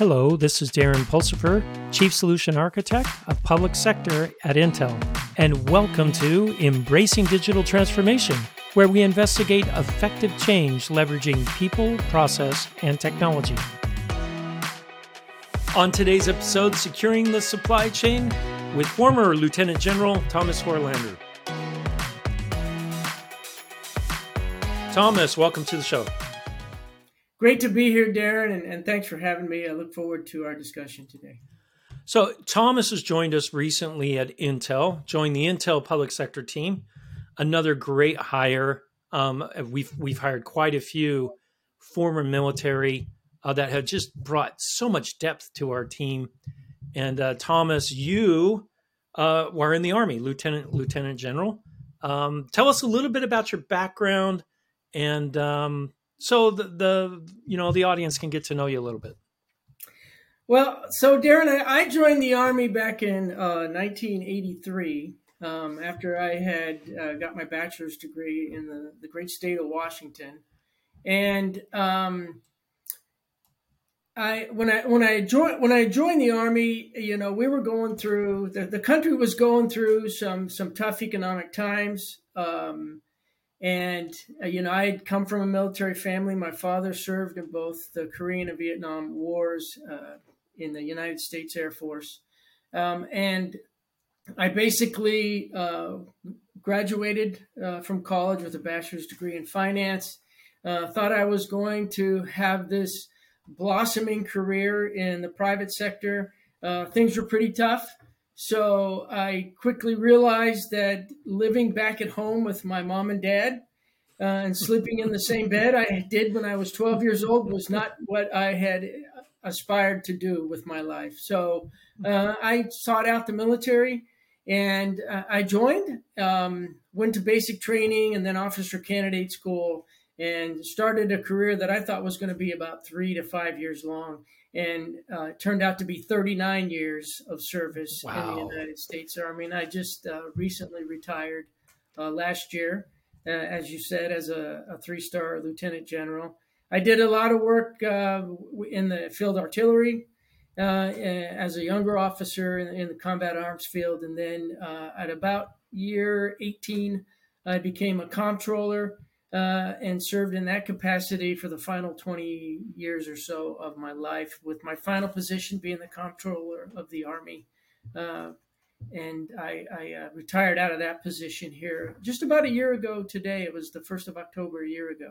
Hello, this is Darren Pulsipher, Chief Solution Architect of Public Sector at Intel, and welcome to Embracing Digital Transformation, where we investigate effective change leveraging people, process, and technology. On today's episode, Securing the Supply Chain with former Lieutenant General Thomas Horlander. Thomas, welcome to the show. Great to be here, Darren, and, and, thanks for having me. I look forward to our discussion today. So, Thomas has joined us recently at Intel, joined the Intel public sector team. Another great hire. Um, we've we've hired quite a few former military uh, that have just brought so much depth to our team. And uh, Thomas, you uh, were in the Army, Lieutenant Lieutenant General. Um, tell us a little bit about your background and um, so the, the you know the audience can get to know you a little bit. Well, so Darren, I, I joined the army back in uh, 1983 um, after I had uh, got my bachelor's degree in the, the great state of Washington, and um, I when I when I joined when I joined the army, you know, we were going through the, the country was going through some some tough economic times. Um, and, uh, you know, I had come from a military family. My father served in both the Korean and Vietnam wars uh, in the United States Air Force. Um, and I basically uh, graduated uh, from college with a bachelor's degree in finance. Uh, thought I was going to have this blossoming career in the private sector. Uh, things were pretty tough. So I quickly realized that living back at home with my mom and dad uh, and sleeping in the same bed I did when I was 12 years old was not what I had aspired to do with my life. So uh, I sought out the military and uh, I joined, um, went to basic training and then officer candidate school and started a career that I thought was going to be about three to five years long and uh, it turned out to be 39 years of service wow. in the United States Army. And I just uh, recently retired uh, last year, uh, as you said, as a, a three star lieutenant general. I did a lot of work uh, in the field artillery uh, as a younger officer in, in, the combat arms field. And then at about year 18, I became a comptroller uh, and served in that capacity for the final 20 years or so of my life, with my final position being the comptroller of the Army. Uh, and I, I uh, retired out of that position here just about a year ago today. It was the 1st of October, a year ago.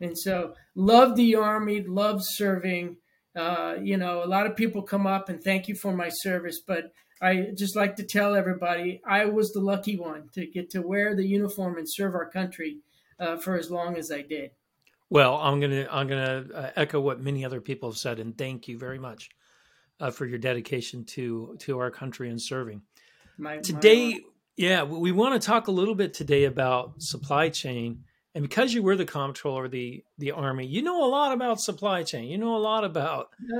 And so, love the Army, love serving. Uh, you know, a lot of people come up and thank you for my service, but I just like to tell everybody I was the lucky one to get to wear the uniform and serve our country uh, for as long as I did. Well, I'm gonna I'm gonna uh, echo what many other people have said, and thank you very much uh, for your dedication to to our country and serving. My, today, my yeah, we want to talk a little bit today about supply chain, and because you were the comptroller of the the army, you know a lot about supply chain. You know a lot about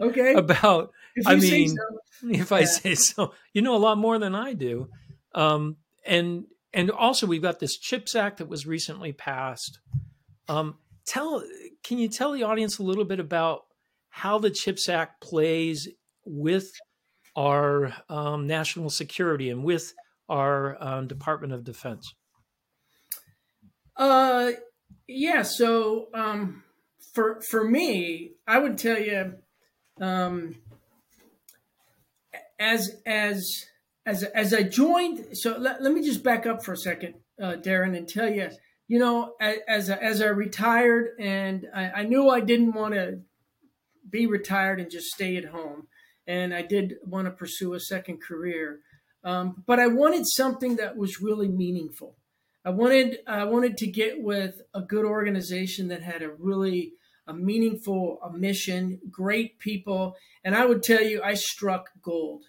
okay about. I mean, so. if yeah. I say so, you know a lot more than I do. Um, and and also we've got this chips act that was recently passed. Um, tell can you tell the audience a little bit about how the chips act plays with our um, national security and with our um, department of defense? Uh yeah so um for for me i would tell you um as as as as I joined, so let, let me just back up for a second, uh, Darren, and tell you, you know, as as I retired, and I, I knew I didn't want to be retired and just stay at home, and I did want to pursue a second career, um, but I wanted something that was really meaningful. I wanted I wanted to get with a good organization that had a really a meaningful a mission, great people, and I would tell you I struck gold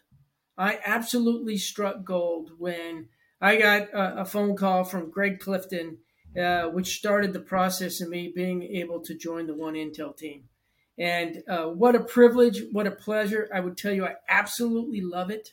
I absolutely struck gold when I got a, a phone call from Greg Clifton, uh, which started the process of me being able to join the One Intel team. And uh, what a privilege, what a pleasure. I would tell you, I absolutely love it.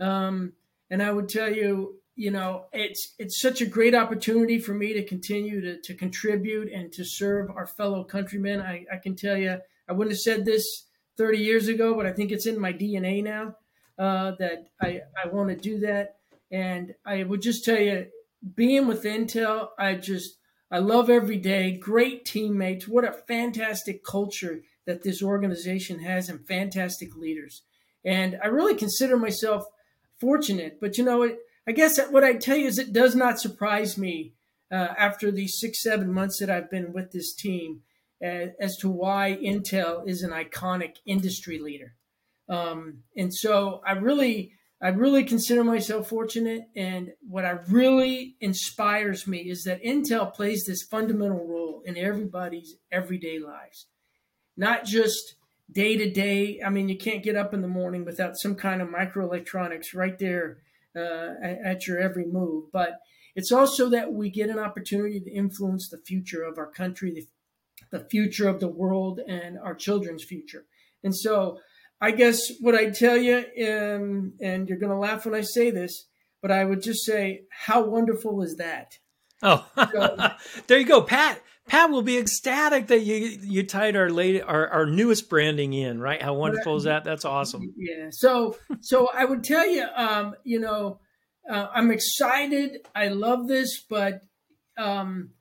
Um, and I would tell you, you know, it's it's such a great opportunity for me to continue to, to contribute and to serve our fellow countrymen. I, I can tell you, I wouldn't have said this 30 years ago, but I think it's in my DNA now uh, that I, I want to do that. And I would just tell you, being with Intel, I just, I love every day. Great teammates. What a fantastic culture that this organization has and fantastic leaders. And I really consider myself fortunate. But you know, I guess what I tell you is it does not surprise me uh, after these six, seven months that I've been with this team uh, as to why Intel is an iconic industry leader. Um, and so I really, I really consider myself fortunate. And what I really inspires me is that Intel plays this fundamental role in everybody's everyday lives, not just day to day. I mean, you can't get up in the morning without some kind of microelectronics right there uh, at your every move. But it's also that we get an opportunity to influence the future of our country, the, the future of the world, and our children's future. And so, I guess what I tell you, um, and you're going to laugh when I say this, but I would just say, how wonderful is that? Oh, so, there you go, Pat. Pat will be ecstatic that you you tied our late our, our newest branding in, right? How wonderful is that? That's awesome. Yeah. So so I would tell you, um, you know, uh, I'm excited. I love this, but um,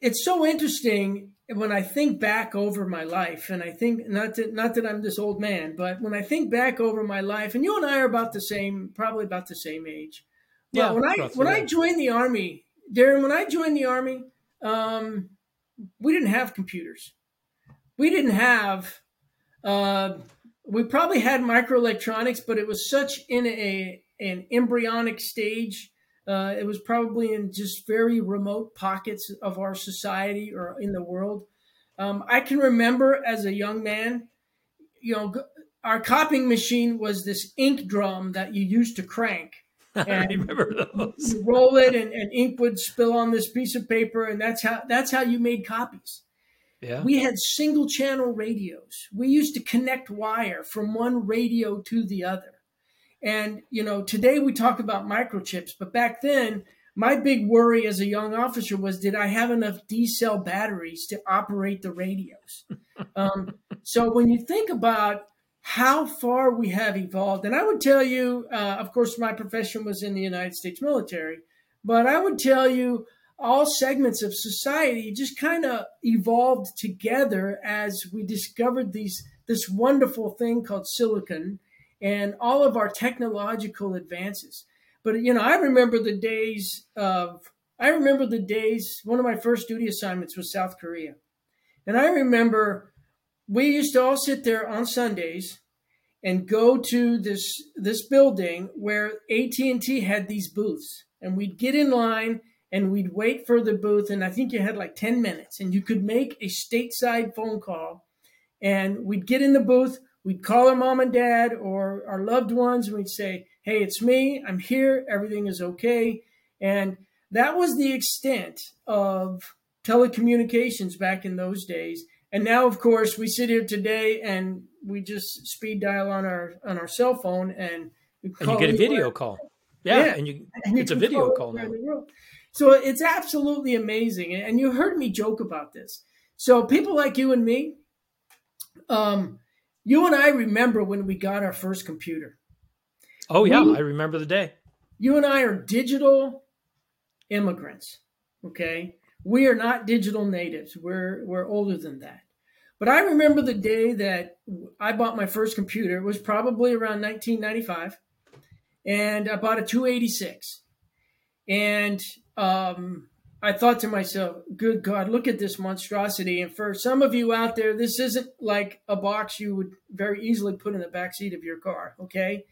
it's so interesting when I think back over my life, and I think not that not that I'm this old man, but when I think back over my life, and you and I are about the same, probably about the same age. Yeah. When I when I joined the army, Darren, when I joined the army um, we didn't have computers. We didn't have. Uh, we probably had microelectronics, but it was such in a an embryonic stage. Uh, it was probably in just very remote pockets of our society or in the world. Um, I can remember as a young man, you know, our copying machine was this ink drum that you used to crank and I remember those. You roll it, and, and ink would spill on this piece of paper, and that's how that's how you made copies. Yeah. We had single channel radios. We used to connect wire from one radio to the other. And, you know, today we talk about microchips, but back then, my big worry as a young officer was did I have enough D cell batteries to operate the radios? um, so when you think about how far we have evolved. And I would tell you, uh, of course, my profession was in the United States military, but I would tell you all segments of society just kind of evolved together as we discovered these this wonderful thing called silicon and all of our technological advances. But you know, I remember the days of I remember the days one of my first duty assignments was South Korea. And I remember we used to all sit there on Sundays and go to this this building where AT&T had these booths and we'd get in line and we'd wait for the booth and I think you had like 10 minutes and you could make a stateside phone call and we'd get in the booth we'd call our mom and dad or our loved ones and we'd say hey it's me I'm here everything is okay and that was the extent of telecommunications back in those days and now, of course, we sit here today and we just speed dial on our on our cell phone and, and you get a video call. Yeah, yeah, and you and it's you a video call now. So it's absolutely amazing. And you heard me joke about this. So people like you and me, um, you and I remember when we got our first computer. Oh yeah, we, I remember the day. You and I are digital immigrants. Okay. We are not digital natives. We're we're older than that. But I remember the day that I bought my first computer. It was probably around 1995, and I bought a 286. And um, I thought to myself, "Good God, look at this monstrosity!" And for some of you out there, this isn't like a box you would very easily put in the back seat of your car. Okay,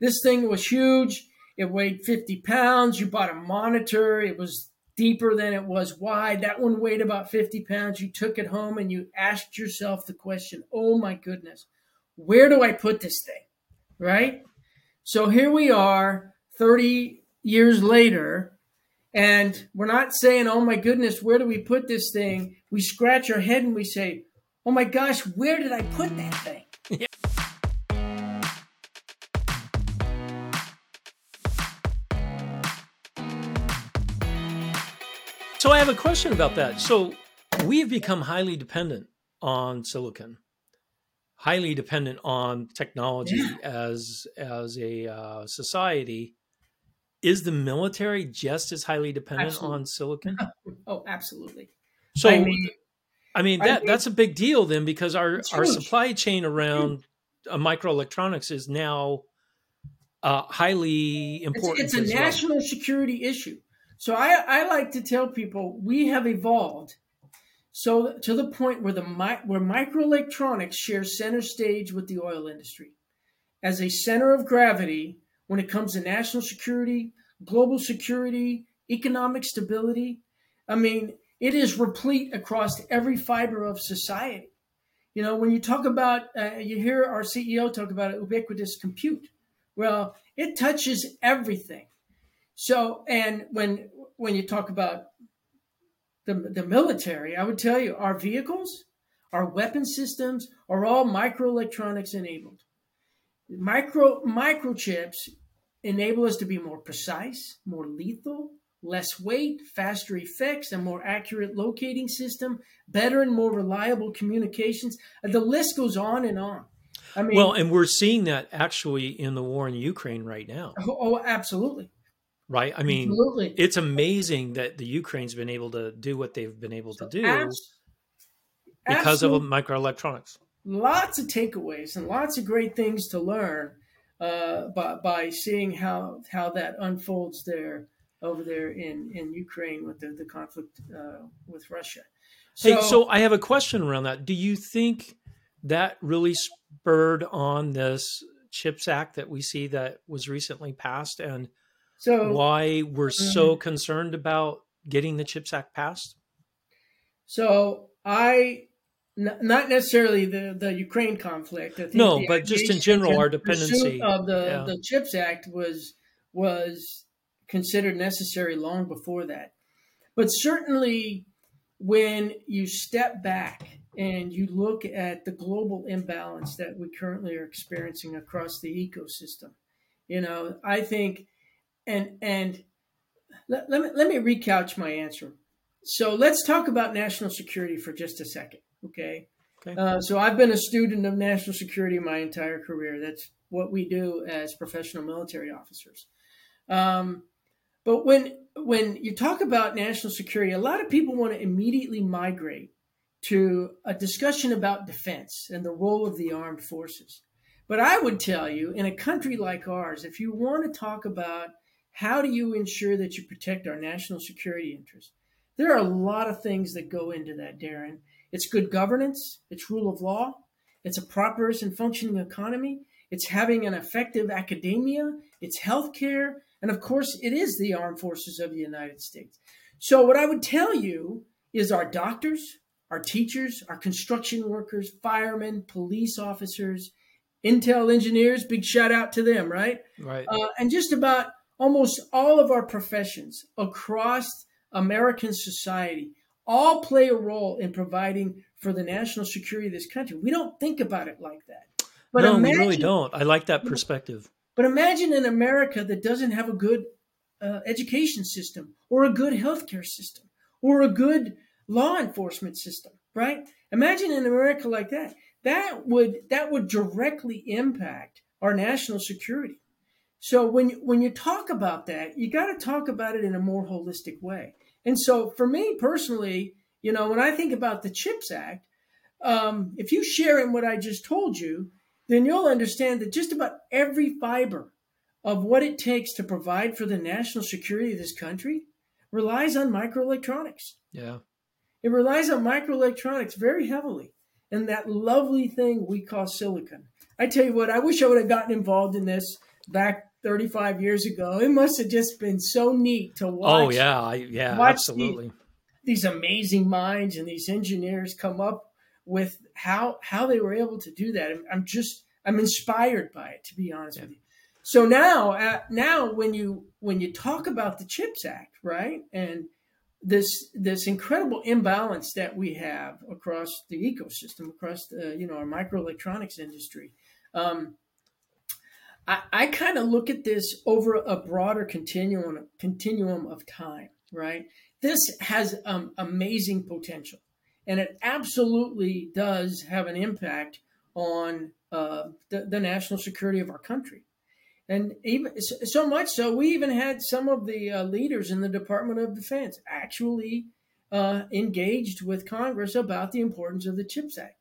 this thing was huge. It weighed 50 pounds. You bought a monitor. It was deeper than it was wide. That one weighed about 50 pounds. You took it home and you asked yourself the question, oh my goodness, where do I put this thing? Right? So here we are 30 years later, and we're not saying, oh my goodness, where do we put this thing? We scratch our head and we say, oh my gosh, where did I put that thing? Yeah. So I have a question about that. So we have become highly dependent on silicon, highly dependent on technology Yeah. as as a uh, society. Is the military just as highly dependent Absolutely. on silicon? Oh, absolutely. So I mean, I mean I that think- that's a big deal then because our our supply chain around uh, microelectronics is now uh, highly important. it's a as well. national security issue. So I, I like to tell people we have evolved so to the point where the where microelectronics shares center stage with the oil industry as a center of gravity when it comes to national security, global security, economic stability. I mean, it is replete across every fiber of society. You know, when you talk about, uh, you hear our CEO talk about ubiquitous compute. Well, it touches everything. So, and when when you talk about the the military, I would tell you our vehicles, our weapon systems are all microelectronics enabled. Micro microchips enable us to be more precise, more lethal, less weight, faster effects, a more accurate locating system, better and more reliable communications. The list goes on and on. I mean, Well, and we're seeing that actually in the war in Ukraine right now, oh, oh, absolutely, right? I mean, absolutely. it's amazing that the Ukraine's been able to do what they've been able to do Abs- because of microelectronics. lots of takeaways and lots of great things to learn uh, by, by seeing how how that unfolds there over there in, in Ukraine with the, the conflict uh, with Russia. hey, so I have a question around that. Do you think that really spurred on this CHIPS Act that we see that was recently passed, and so why we're so concerned about getting the CHIPS Act passed? So I, not necessarily the, the Ukraine conflict. I think No, but just in general, our dependency. of the Yeah. the Chips Act was was considered necessary long before that. But certainly, when you step back and you look at the global imbalance that we currently are experiencing across the ecosystem, you know, I think, and and let, let me let me recouch my answer. So let's talk about national security for just a second, okay? Okay. Uh, so I've been a student of national security my entire career. That's what we do as professional military officers. Um, but when when you talk about national security, a lot of people want to immediately migrate to a discussion about defense and the role of the armed forces. But I would tell you, in a country like ours, if you want to talk about how do you ensure that you protect our national security interests, there are a lot of things that go into that, Darren. It's good governance, it's rule of law, it's a prosperous and functioning economy, it's having an effective academia, it's healthcare, and of course, it is the armed forces of the United States. So, what I would tell you is our doctors, our teachers, our construction workers, firemen, police officers, Intel engineers, big shout out to them, right? Right. uh, and just about almost all of our professions across American society all play a role in providing for the national security of this country. We don't think about it like that. But no, imagine, we really don't. I like that perspective. But imagine an America that doesn't have a good uh, education system or a good healthcare system or a good law enforcement system, right? Imagine an America like that. That would that would directly impact our national security. So when when you talk about that, you got to talk about it in a more holistic way. And so for me personally, you know, when I think about the CHIPS Act, um, if you share in what I just told you, then you'll understand that just about every fiber of what it takes to provide for the national security of this country relies on microelectronics. Yeah. It relies on microelectronics very heavily and that lovely thing we call silicon. I tell you what, I wish I would have gotten involved in this back 35 years ago. It must have just been so neat to watch Oh yeah. I, yeah. Absolutely. these amazing minds and these engineers come up with how how they were able to do that. I'm, I'm just I'm inspired by it to be honest Yeah. with you. So now uh, now when you when you talk about the Chips Act, right, and this this incredible imbalance that we have across the ecosystem, across the you know our microelectronics industry. Um, I, I kind of look at this over a broader continuum continuum of time, right? This has um, amazing potential. and it absolutely does have an impact on uh, the, the, national security of our country. And even so much so, we even had some of the uh, leaders in the Department of Defense actually uh, engaged with Congress about the importance of the CHIPS Act.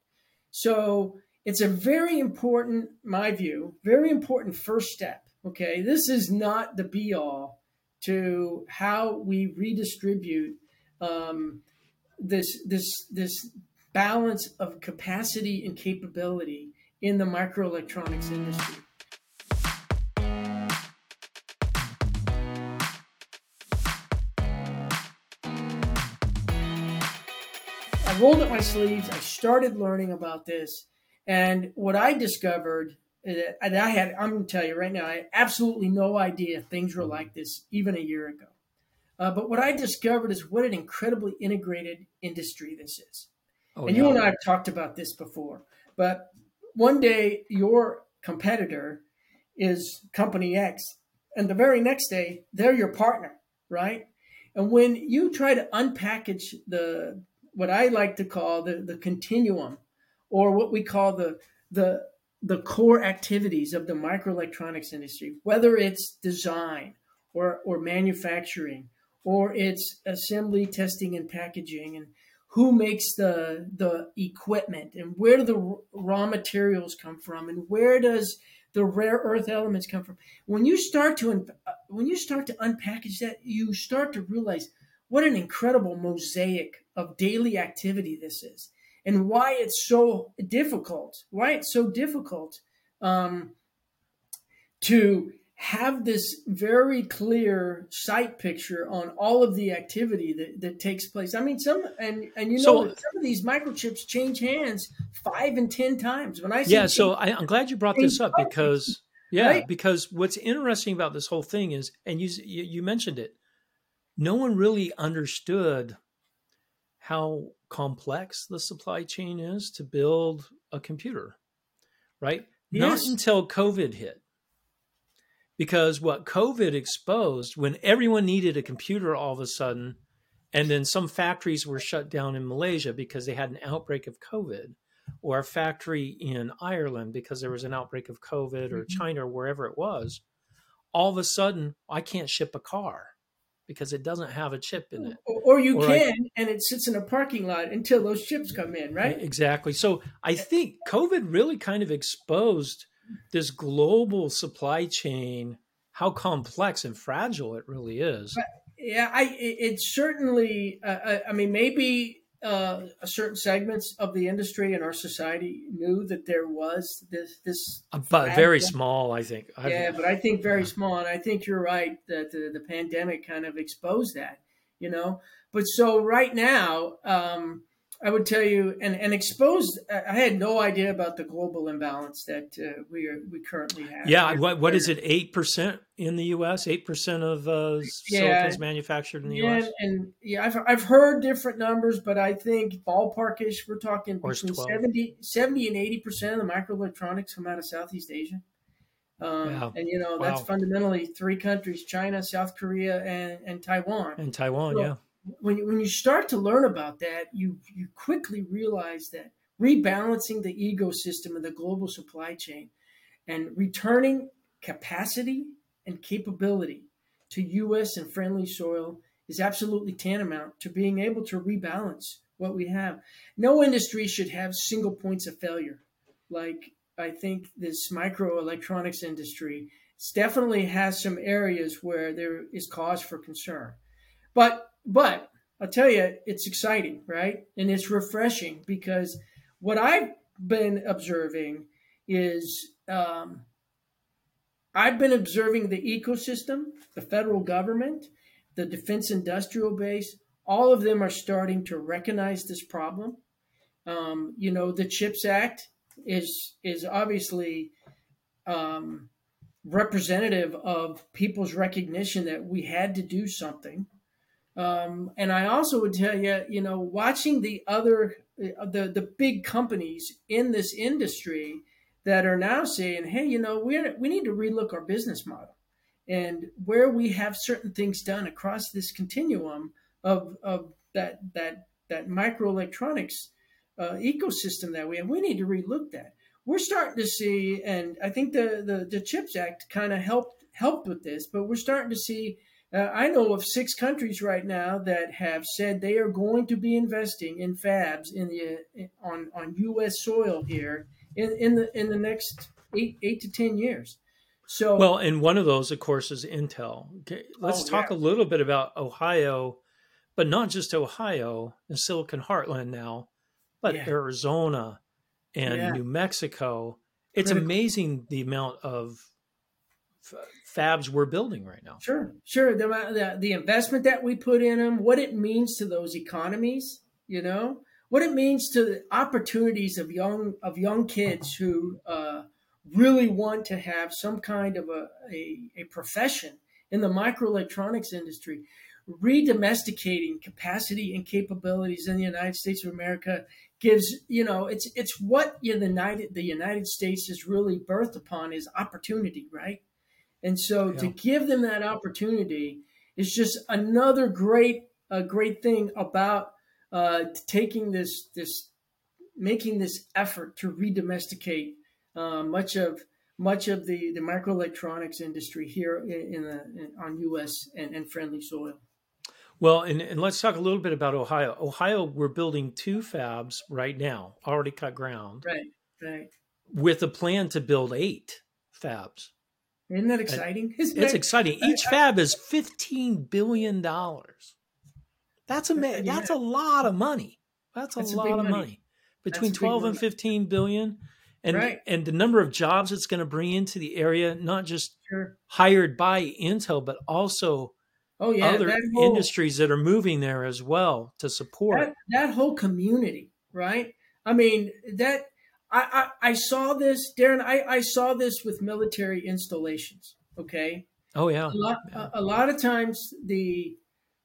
So it's a very important, my view, very important first step. Okay, this is not the be all to how we redistribute um, this this this balance of capacity and capability in the microelectronics industry. I rolled up my sleeves. I started learning about this. And what I discovered, and I had, I'm going to tell you right now, I had absolutely no idea things were like this even a year ago. Uh, but what I discovered is what an incredibly integrated industry this is. Oh, and yeah. you and I have talked about this before. But one day, your competitor is company X, and the very next day, they're your partner, right? And when you try to unpackage the what I like to call the, the continuum, or what we call the the the core activities of the microelectronics industry, whether it's design or, or manufacturing, or it's assembly, testing, and packaging, and who makes the the equipment and where do the raw materials come from and where does the rare earth elements come from? When you start to uh, when you start to unpackage that you start to realize what an incredible mosaic of daily activity this is and why it's so difficult why it's so difficult um, to have this very clear sight picture on all of the activity that, that takes place. I mean, some and and you know so, some of these microchips change hands five and ten times. When I yeah, so I, am glad you brought this up because yeah, right? because what's interesting about this whole thing is, and you you mentioned it, no one really understood how complex the supply chain is to build a computer, right? Yes. Not until COVID hit because what COVID exposed when everyone needed a computer all of a sudden, and then some factories were shut down in Malaysia because they had an outbreak of COVID, or a factory in Ireland because there was an outbreak of COVID, or mm-hmm. China, or wherever it was, all of a sudden I can't ship a car because it doesn't have a chip in it. Or, you or can, I, and it sits in a parking lot until those chips come in, right? Exactly. So I think COVID really kind of exposed this global supply chain, how complex and fragile it really is. Yeah, I it certainly. Uh, uh, I mean, maybe uh, certain segments of the industry and our society knew that there was this this, but very small. I think. Yeah, I've, but I think very small, and I think you're right that the, the pandemic kind of exposed that. You know, but so right now. Um, I would tell you, and, and exposed, I had no idea about the global imbalance that uh, we are, we currently have. Yeah, what what is it? Eight percent in the U.S. Eight percent of uh, yeah, silicon is manufactured in the yeah, U.S. And yeah, I've I've heard different numbers, but I think ballparkish, we're talking between 70, 70 and eighty percent of the microelectronics come out of Southeast Asia. Um, yeah. And you know that's fundamentally three countries: China, South Korea, and, and Taiwan. And Taiwan, so, yeah when you, when you start to learn about that, you you quickly realize that rebalancing the ecosystem of the global supply chain and returning capacity and capability to U.S. and friendly soil is absolutely tantamount to being able to rebalance what we have. No industry should have single points of failure. Like I think this microelectronics industry definitely has some areas where there is cause for concern. But but I'll tell you, it's exciting, right? And it's refreshing because what I've been observing is um, I've been observing the ecosystem, the federal government, the defense industrial base, all of them are starting to recognize this problem. Um, you know, the CHIPS Act is is obviously um, representative of people's recognition that we had to do something. Um, and I also would tell you, you know, watching the other, uh, the the big companies in this industry that are now saying, hey, you know, we we need to relook our business model and where we have certain things done across this continuum of of that that that microelectronics uh, ecosystem that we have. We need to relook that. We're starting to see, and I think the the, the Chips Act kind of helped helped with this, but we're starting to see. Uh, I know of six countries right now that have said they are going to be investing in fabs in the on on U.S. soil here in, in the in the next eight eight to ten years. So well, and one of those, of course, is Intel. Okay, let's oh, talk yeah. a little bit about Ohio, but not just Ohio, the Silicon Heartland now, but yeah. Arizona and yeah. New Mexico. It's Critical. amazing the amount of fabs we're building right now. Sure, sure. The, the, the investment that we put in them, what it means to those economies, you know, what it means to the opportunities of young of young kids who uh, really want to have some kind of a, a, a profession in the microelectronics industry redomesticating capacity and capabilities in the United States of America gives you know it's it's what the United the United States is really birthed upon is opportunity, right? And so yeah. to give them that opportunity is just another great a great thing about uh, taking this this making this effort to redomesticate uh, much of much of the, the microelectronics industry here in, in the in, on U.S. And, and, friendly soil. Well, and, and let's talk a little bit about Ohio. Ohio, we're building two fabs right now, already cut ground. Right, right. With a plan to build eight fabs. Isn't that exciting? Isn't it's that, exciting. Each I, fab is fifteen billion dollars. That's a yeah. that's a lot of money. That's a that's lot of money. money. Between twelve and fifteen billion, and right. and the number of jobs it's going to bring into the area, not just sure. hired by Intel, but also oh yeah, other whole, industries that are moving there as well to support that, that whole community, right? I mean that I, I, I saw this, Darren. I, I saw this with military installations. Okay. Oh yeah. A lot, yeah. A, a lot of times the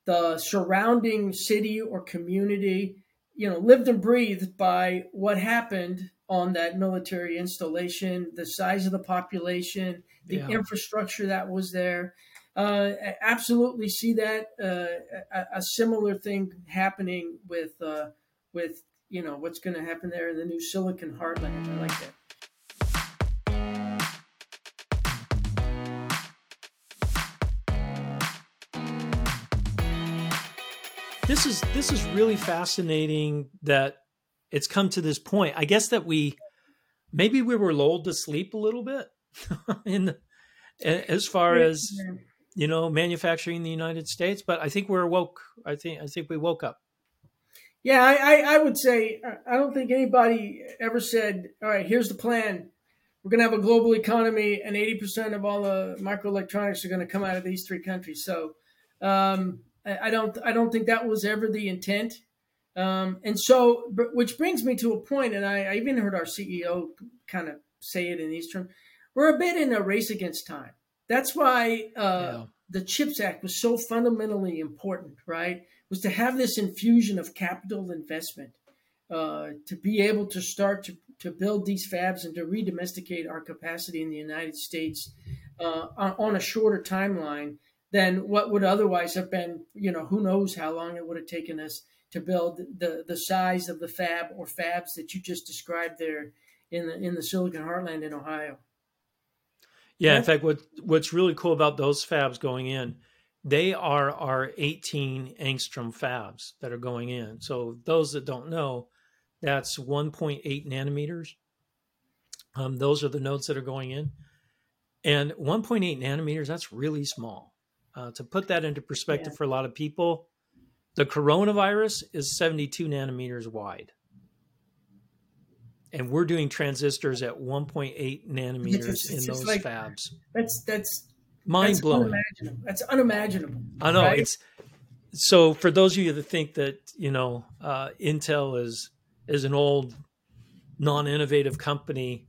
the surrounding city or community, you know, lived and breathed by what happened on that military installation, the size of the population, the yeah. infrastructure that was there. Uh, absolutely see that uh, a, a, similar thing happening with uh, with you know what's going to happen there in the new Silicon Heartland. I like that. This is this is really fascinating that it's come to this point. I guess that we maybe we were lulled to sleep a little bit in the, as far as you know manufacturing in the United States, but I think we're woke. I think I think we woke up. Yeah, I, I, I would say I don't think anybody ever said, "All right, here's the plan. We're going to have a global economy, and eighty percent of all the microelectronics are going to come out of these three countries." So, um, I, I don't I don't think that was ever the intent. Um, and so, which brings me to a point, and I, I even heard our CEO kind of say it in these terms. We're a bit in a race against time. That's why uh, yeah. the CHIPS Act was so fundamentally important, right? Was to have this infusion of capital investment uh, to be able to start to, to build these fabs and to redomesticate our capacity in the United States uh, on, on a shorter timeline than what would otherwise have been, you know, who knows how long it would have taken us to build the the size of the fab or fabs that you just described there in the in the Silicon Heartland in Ohio. Yeah, yeah. in fact, what what's really cool about those fabs going in, they are our 18 angstrom fabs that are going in. So those that don't know, that's 1.8 nanometers. Um, those are the nodes that are going in, and 1.8 nanometers. That's really small. Uh, to put that into perspective yeah. for a lot of people, the coronavirus is 72 nanometers wide. And we're doing transistors at 1.8 nanometers in those like, fabs. That's that's mind blowing. Unimaginable. That's unimaginable. I know right? it's so for those of you that think that you know uh, Intel is is an old non-innovative company,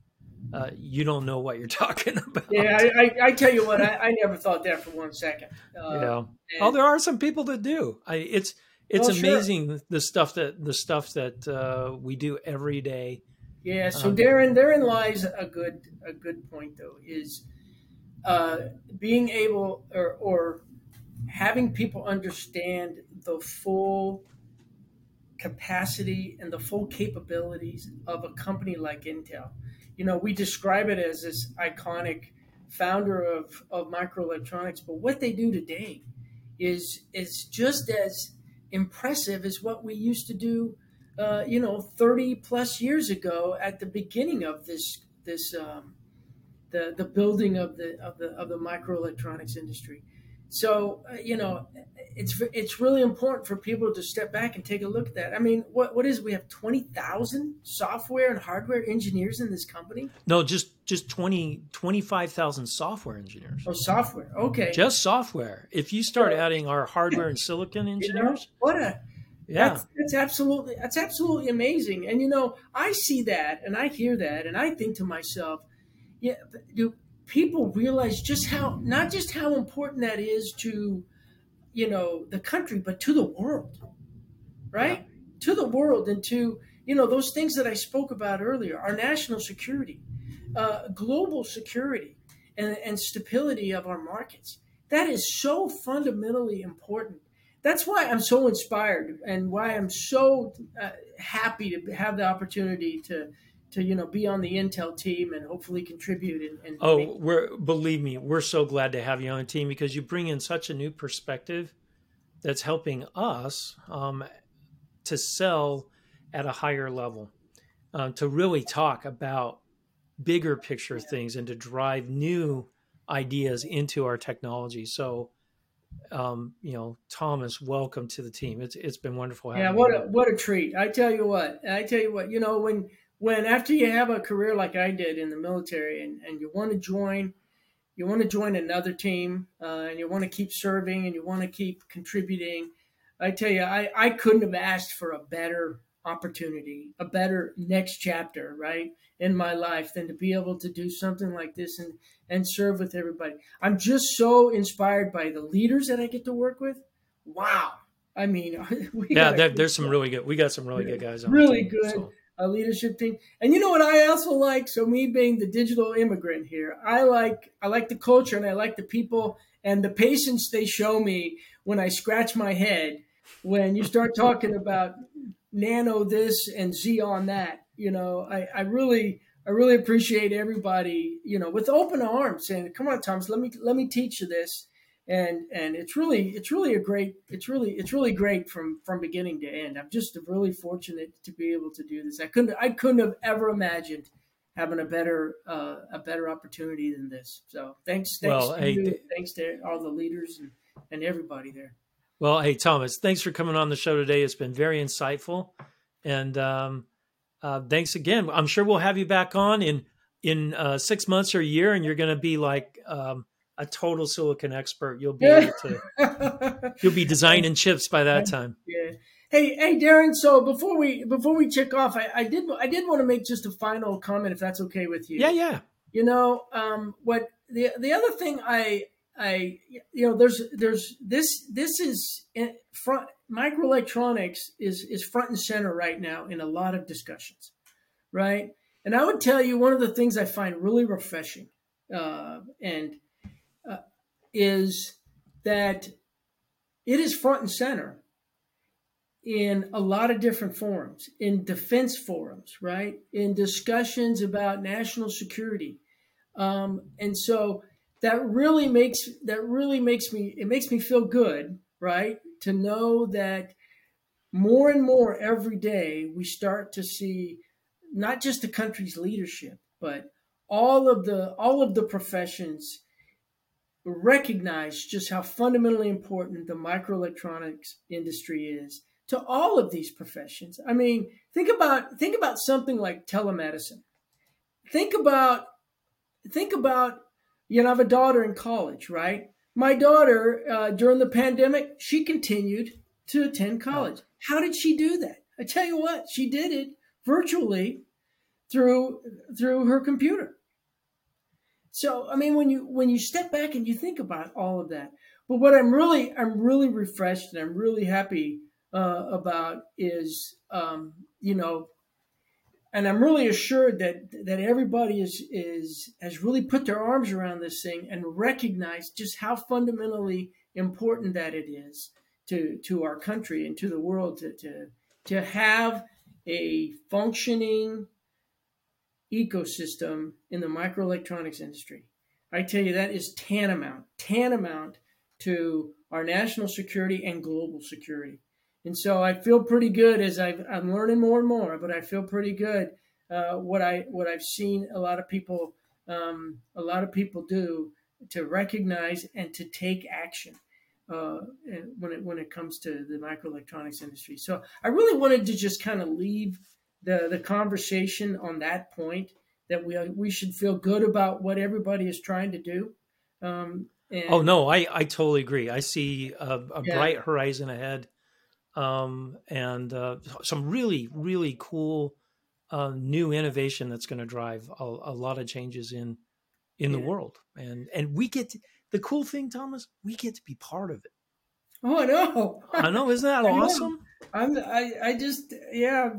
uh, you don't know what you're talking about. Yeah, I, I, I tell you what, I, I, never thought that for one second. Uh, yeah. Oh, there are some people that do. I, it's it's well, amazing sure. the stuff that the stuff that uh, we do every day. Yeah. So um, Darren, therein lies a good a good point though is uh, being able or, or having people understand the full capacity and the full capabilities of a company like Intel. You know, we describe it as this iconic founder of, of microelectronics, but what they do today is is just as impressive as what we used to do, uh, you know, 30 plus years ago at the beginning of this this um, the the building of the of the of the microelectronics industry. So uh, you know, it's it's really important for people to step back and take a look at that. I mean, what what is it? we have twenty thousand software and hardware engineers in this company? No, just just 20 25,000 software engineers. Oh, software. Okay. Just software. If you start adding our hardware and silicon engineers, you know, what a yeah. That's, that's absolutely that's absolutely amazing. And you know, I see that and I hear that and I think to myself, yeah, do people realize just how not just how important that is to you know the country but to the world right? Yeah. to the world and to you know those things that i spoke about earlier our national security uh, global security and, and stability of our markets. That is so fundamentally important. That's why i'm so inspired and why i'm so uh, happy to have the opportunity to to you know be on the Intel team and hopefully contribute. And, and oh, make- we're believe me, we're so glad to have you on the team because you bring in such a new perspective that's helping us um, to sell at a higher level, um, to really talk about bigger picture things and to drive new ideas into our technology. So. Um, you know, Thomas, welcome to the team. It's it's been wonderful. yeah, what a what a treat! I tell you what, I tell you what. You know, when when after you have a career like I did in the military and, and you want to join, you want to join another team uh, and you want to keep serving and you want to keep contributing. I tell you, I, I couldn't have asked for a better opportunity, a better next chapter, right, in my life than to be able to do something like this and, and serve with everybody. I'm just so inspired by the leaders that I get to work with. Wow. I mean, yeah, there, there's some really good. We got some really good guys. really team, good. So a leadership team. And you know what I also like? So me being the digital immigrant here, I like I like the culture and I like the people and the patience they show me when I scratch my head when you start talking about nano this and Xeon that. You know, I, I really I really appreciate everybody, you know, with open arms saying, "Come on, Thomas, let me let me teach you this." And and it's really it's really a great it's really it's really great from from beginning to end. I'm just really fortunate to be able to do this. I couldn't I couldn't have ever imagined having a better uh, a better opportunity than this. So thanks thanks well, to hey, you, thanks to all the leaders and, and everybody there. Well, hey Thomas, thanks for coming on the show today. It's been very insightful, and um, uh, thanks again. I'm sure we'll have you back on in in uh, six months or a year, and you're going to be like. Um, a total silicon expert. You'll be able to you'll be designing chips by that time. Yeah. Hey, hey, Darren. So before we before we check off, I, I did I did want to make just a final comment, if that's okay with you. Yeah, yeah. You know, um, what the the other thing I I you know there's there's this this is front microelectronics is is front and center right now in a lot of discussions, right? And I would tell you one of the things I find really refreshing, uh, and is that it is front and center in a lot of different forums, in defense forums, right? In discussions about national security. Um, and so that really makes that really makes me it makes me feel good, right? To know that more and more every day we start to see not just the country's leadership, but all of the all of the professions recognize just how fundamentally important the microelectronics industry is to all of these professions. I mean, think about think about something like telemedicine. Think about think about you know, I have a daughter in college, right? My daughter uh, during the pandemic, she continued to attend college. How did she do that? I tell you what, she did it virtually through through her computer. So I mean, when you when you step back and you think about all of that, but what I'm really I'm really refreshed and I'm really happy uh, about is um, you know, and I'm really assured that that everybody is is has really put their arms around this thing and recognized just how fundamentally important that it is to to our country and to the world to to to have a functioning ecosystem in the microelectronics industry. I tell you, that is tantamount, tantamount to our national security and global security. And so I feel pretty good as i am learning more and more, but I feel pretty good uh, what I what I've seen a lot of people um, a lot of people do to recognize and to take action uh, when it when it comes to the microelectronics industry. So I really wanted to just kind of leave the the conversation on that point that we we should feel good about what everybody is trying to do. Um, and, oh no, I I totally agree. I see a, a yeah. bright horizon ahead, um, and uh, some really really cool uh, new innovation that's going to drive a, a, lot of changes in in yeah. the world. And and we get to, the cool thing, Thomas, we get to be part of it. Oh, I know. I know. Isn't that awesome? I'm. I. I just. Yeah.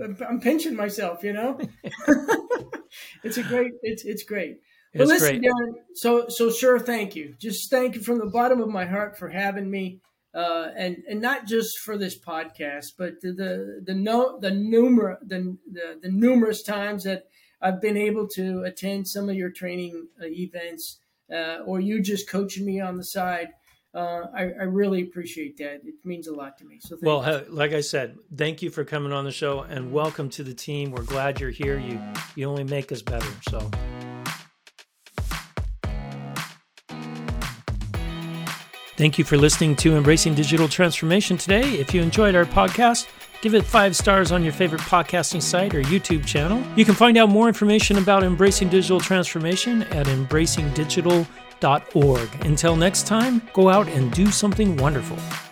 I'm pinching myself. You know. it's a great. It's. It's great. But it's listen, great. Darren, so so sure. Thank you. Just thank you from the bottom of my heart for having me. Uh, and and not just for this podcast, but the the the no the numer the, the the numerous times that I've been able to attend some of your training uh, events, uh, or you just coaching me on the side uh, I, I, really appreciate that. It means a lot to me. So, well, you. like I said, thank you for coming on the show and welcome to the team. We're glad you're here. You you only make us better. So. Thank you for listening to Embracing Digital Transformation today. If you enjoyed our podcast, give it five stars on your favorite podcasting site or YouTube channel. You can find out more information about Embracing Digital Transformation at embracingdigital.com until next time, go out and do something wonderful.